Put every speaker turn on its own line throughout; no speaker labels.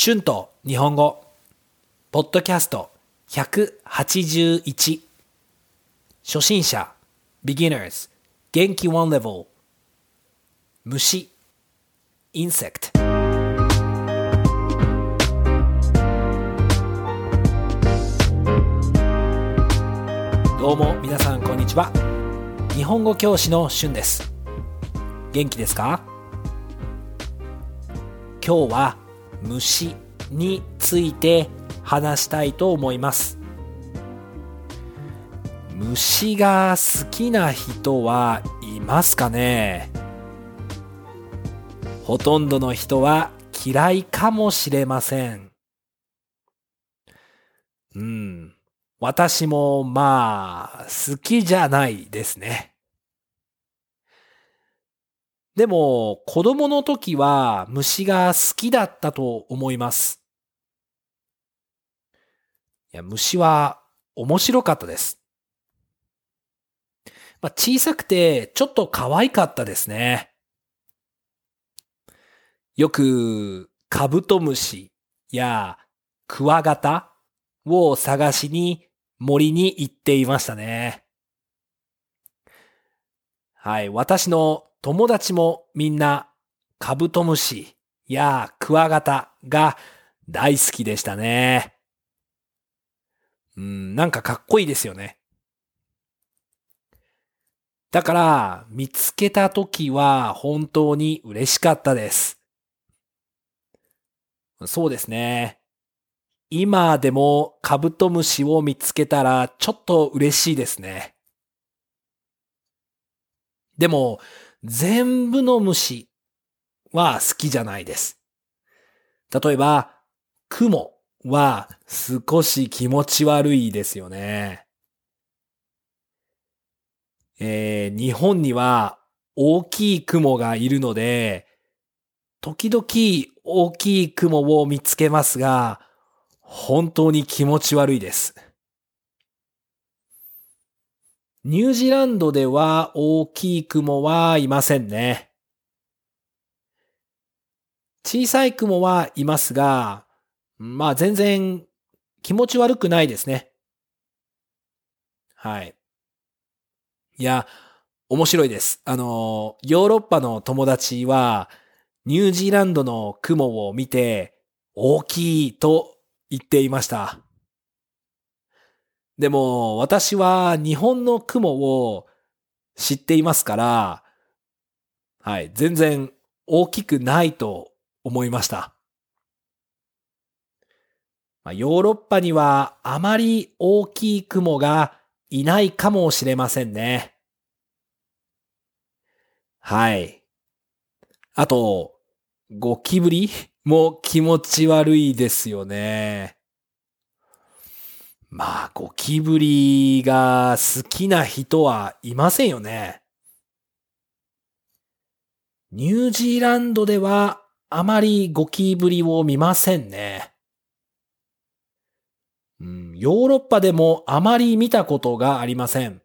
春と日本語、ポッドキャスト181初心者、beginners、元気 one level 虫、insect どうも皆さんこんにちは。日本語教師の春です。元気ですか？今日は虫について話したいと思います虫が好きな人はいますかね？ほとんどの人は嫌いかもしれません。うん。私もまあ、好きじゃないですね。でも、子供の時は虫が好きだったと思います。いや、虫は面白かったです。まあ、小さくてちょっと可愛かったですね。よくカブトムシやクワガタを探しに森に行っていましたね。はい。私の友達もみんなカブトムシやクワガタが大好きでしたね。うん、なんかかっこいいですよね。だから見つけた時は本当に嬉しかったです。そうですね。今でもカブトムシを見つけたらちょっと嬉しいですね。でも、全部の虫は好きじゃないです。例えば、雲は少し気持ち悪いですよね。えー、日本には大きい雲がいるので、時々大きい雲を見つけますが、本当に気持ち悪いです。ニュージーランドでは大きい雲はいませんね。小さい雲はいますが、まあ全然気持ち悪くないですね。はい。いや、面白いです。あの、ヨーロッパの友達は、ニュージーランドの雲を見て、大きいと言っていました。でも、私は日本の雲を知っていますから、はい、全然大きくないと思いました。まあヨーロッパにはあまり大きい雲がいないかもしれませんね。はい。あと、ゴキブリも気持ち悪いですよね。まあ、ゴキブリが好きな人はいませんよね。ニュージーランドではあまりゴキブリを見ませんね。うん、ヨーロッパでもあまり見たことがありません。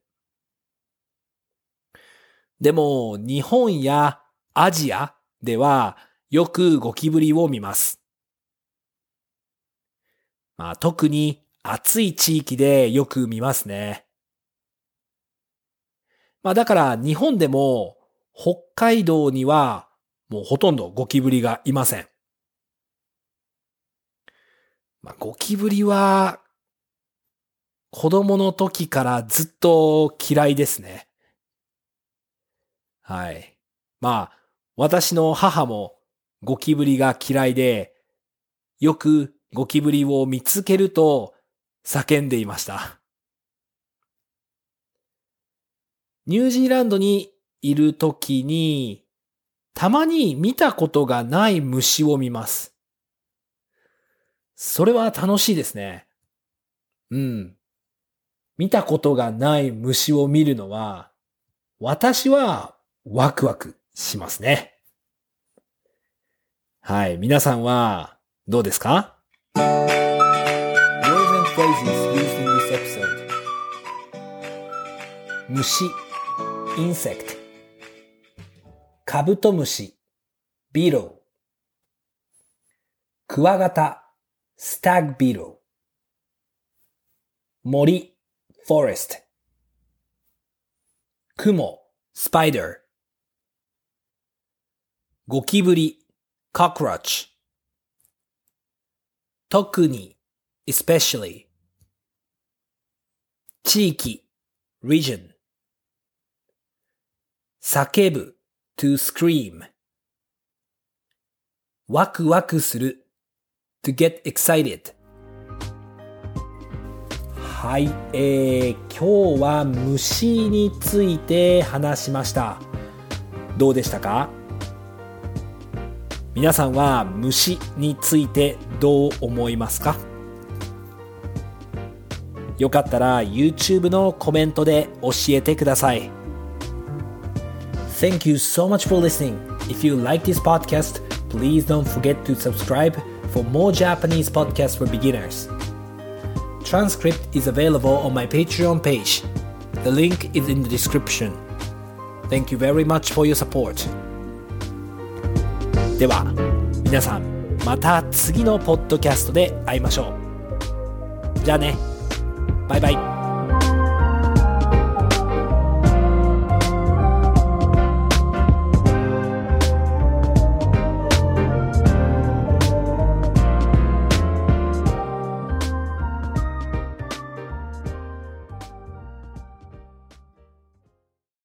でも、日本やアジアではよくゴキブリを見ます。まあ、特に暑い地域でよく見ますね。まあだから日本でも北海道にはもうほとんどゴキブリがいません。まあ、ゴキブリは子供の時からずっと嫌いですね。はい。まあ、私の母もゴキブリが嫌いで、よくゴキブリを見つけると叫んでいました。ニュージーランドにいるときに、たまに見たことがない虫を見ます。それは楽しいですね。うん。見たことがない虫を見るのは、私はワクワクしますね。はい。皆さんは、どうですか？Phrases used in this episode 虫 insect カブトムシ beetle クワガタ、スタッグビル。森、フォレスト。雲、スパイダー。ゴキブリ、コクロッチ。特に、especially。地域、region。叫ぶ、to scream。ワクワクする、to get excited。はい、えー、今日は虫について話しました。どうでしたか？皆さんは虫についてどう思いますか？よかったら YouTube のコメントで教えてください。Thank you so much for listening. If you like this podcast, please don't forget to subscribe for more Japanese podcasts for beginners. Transcript is available on my Patreon page. The link is in the description. Thank you very much for your support. では、皆さん、また次のポッドキャストで会いましょう。じゃあね。拜拜。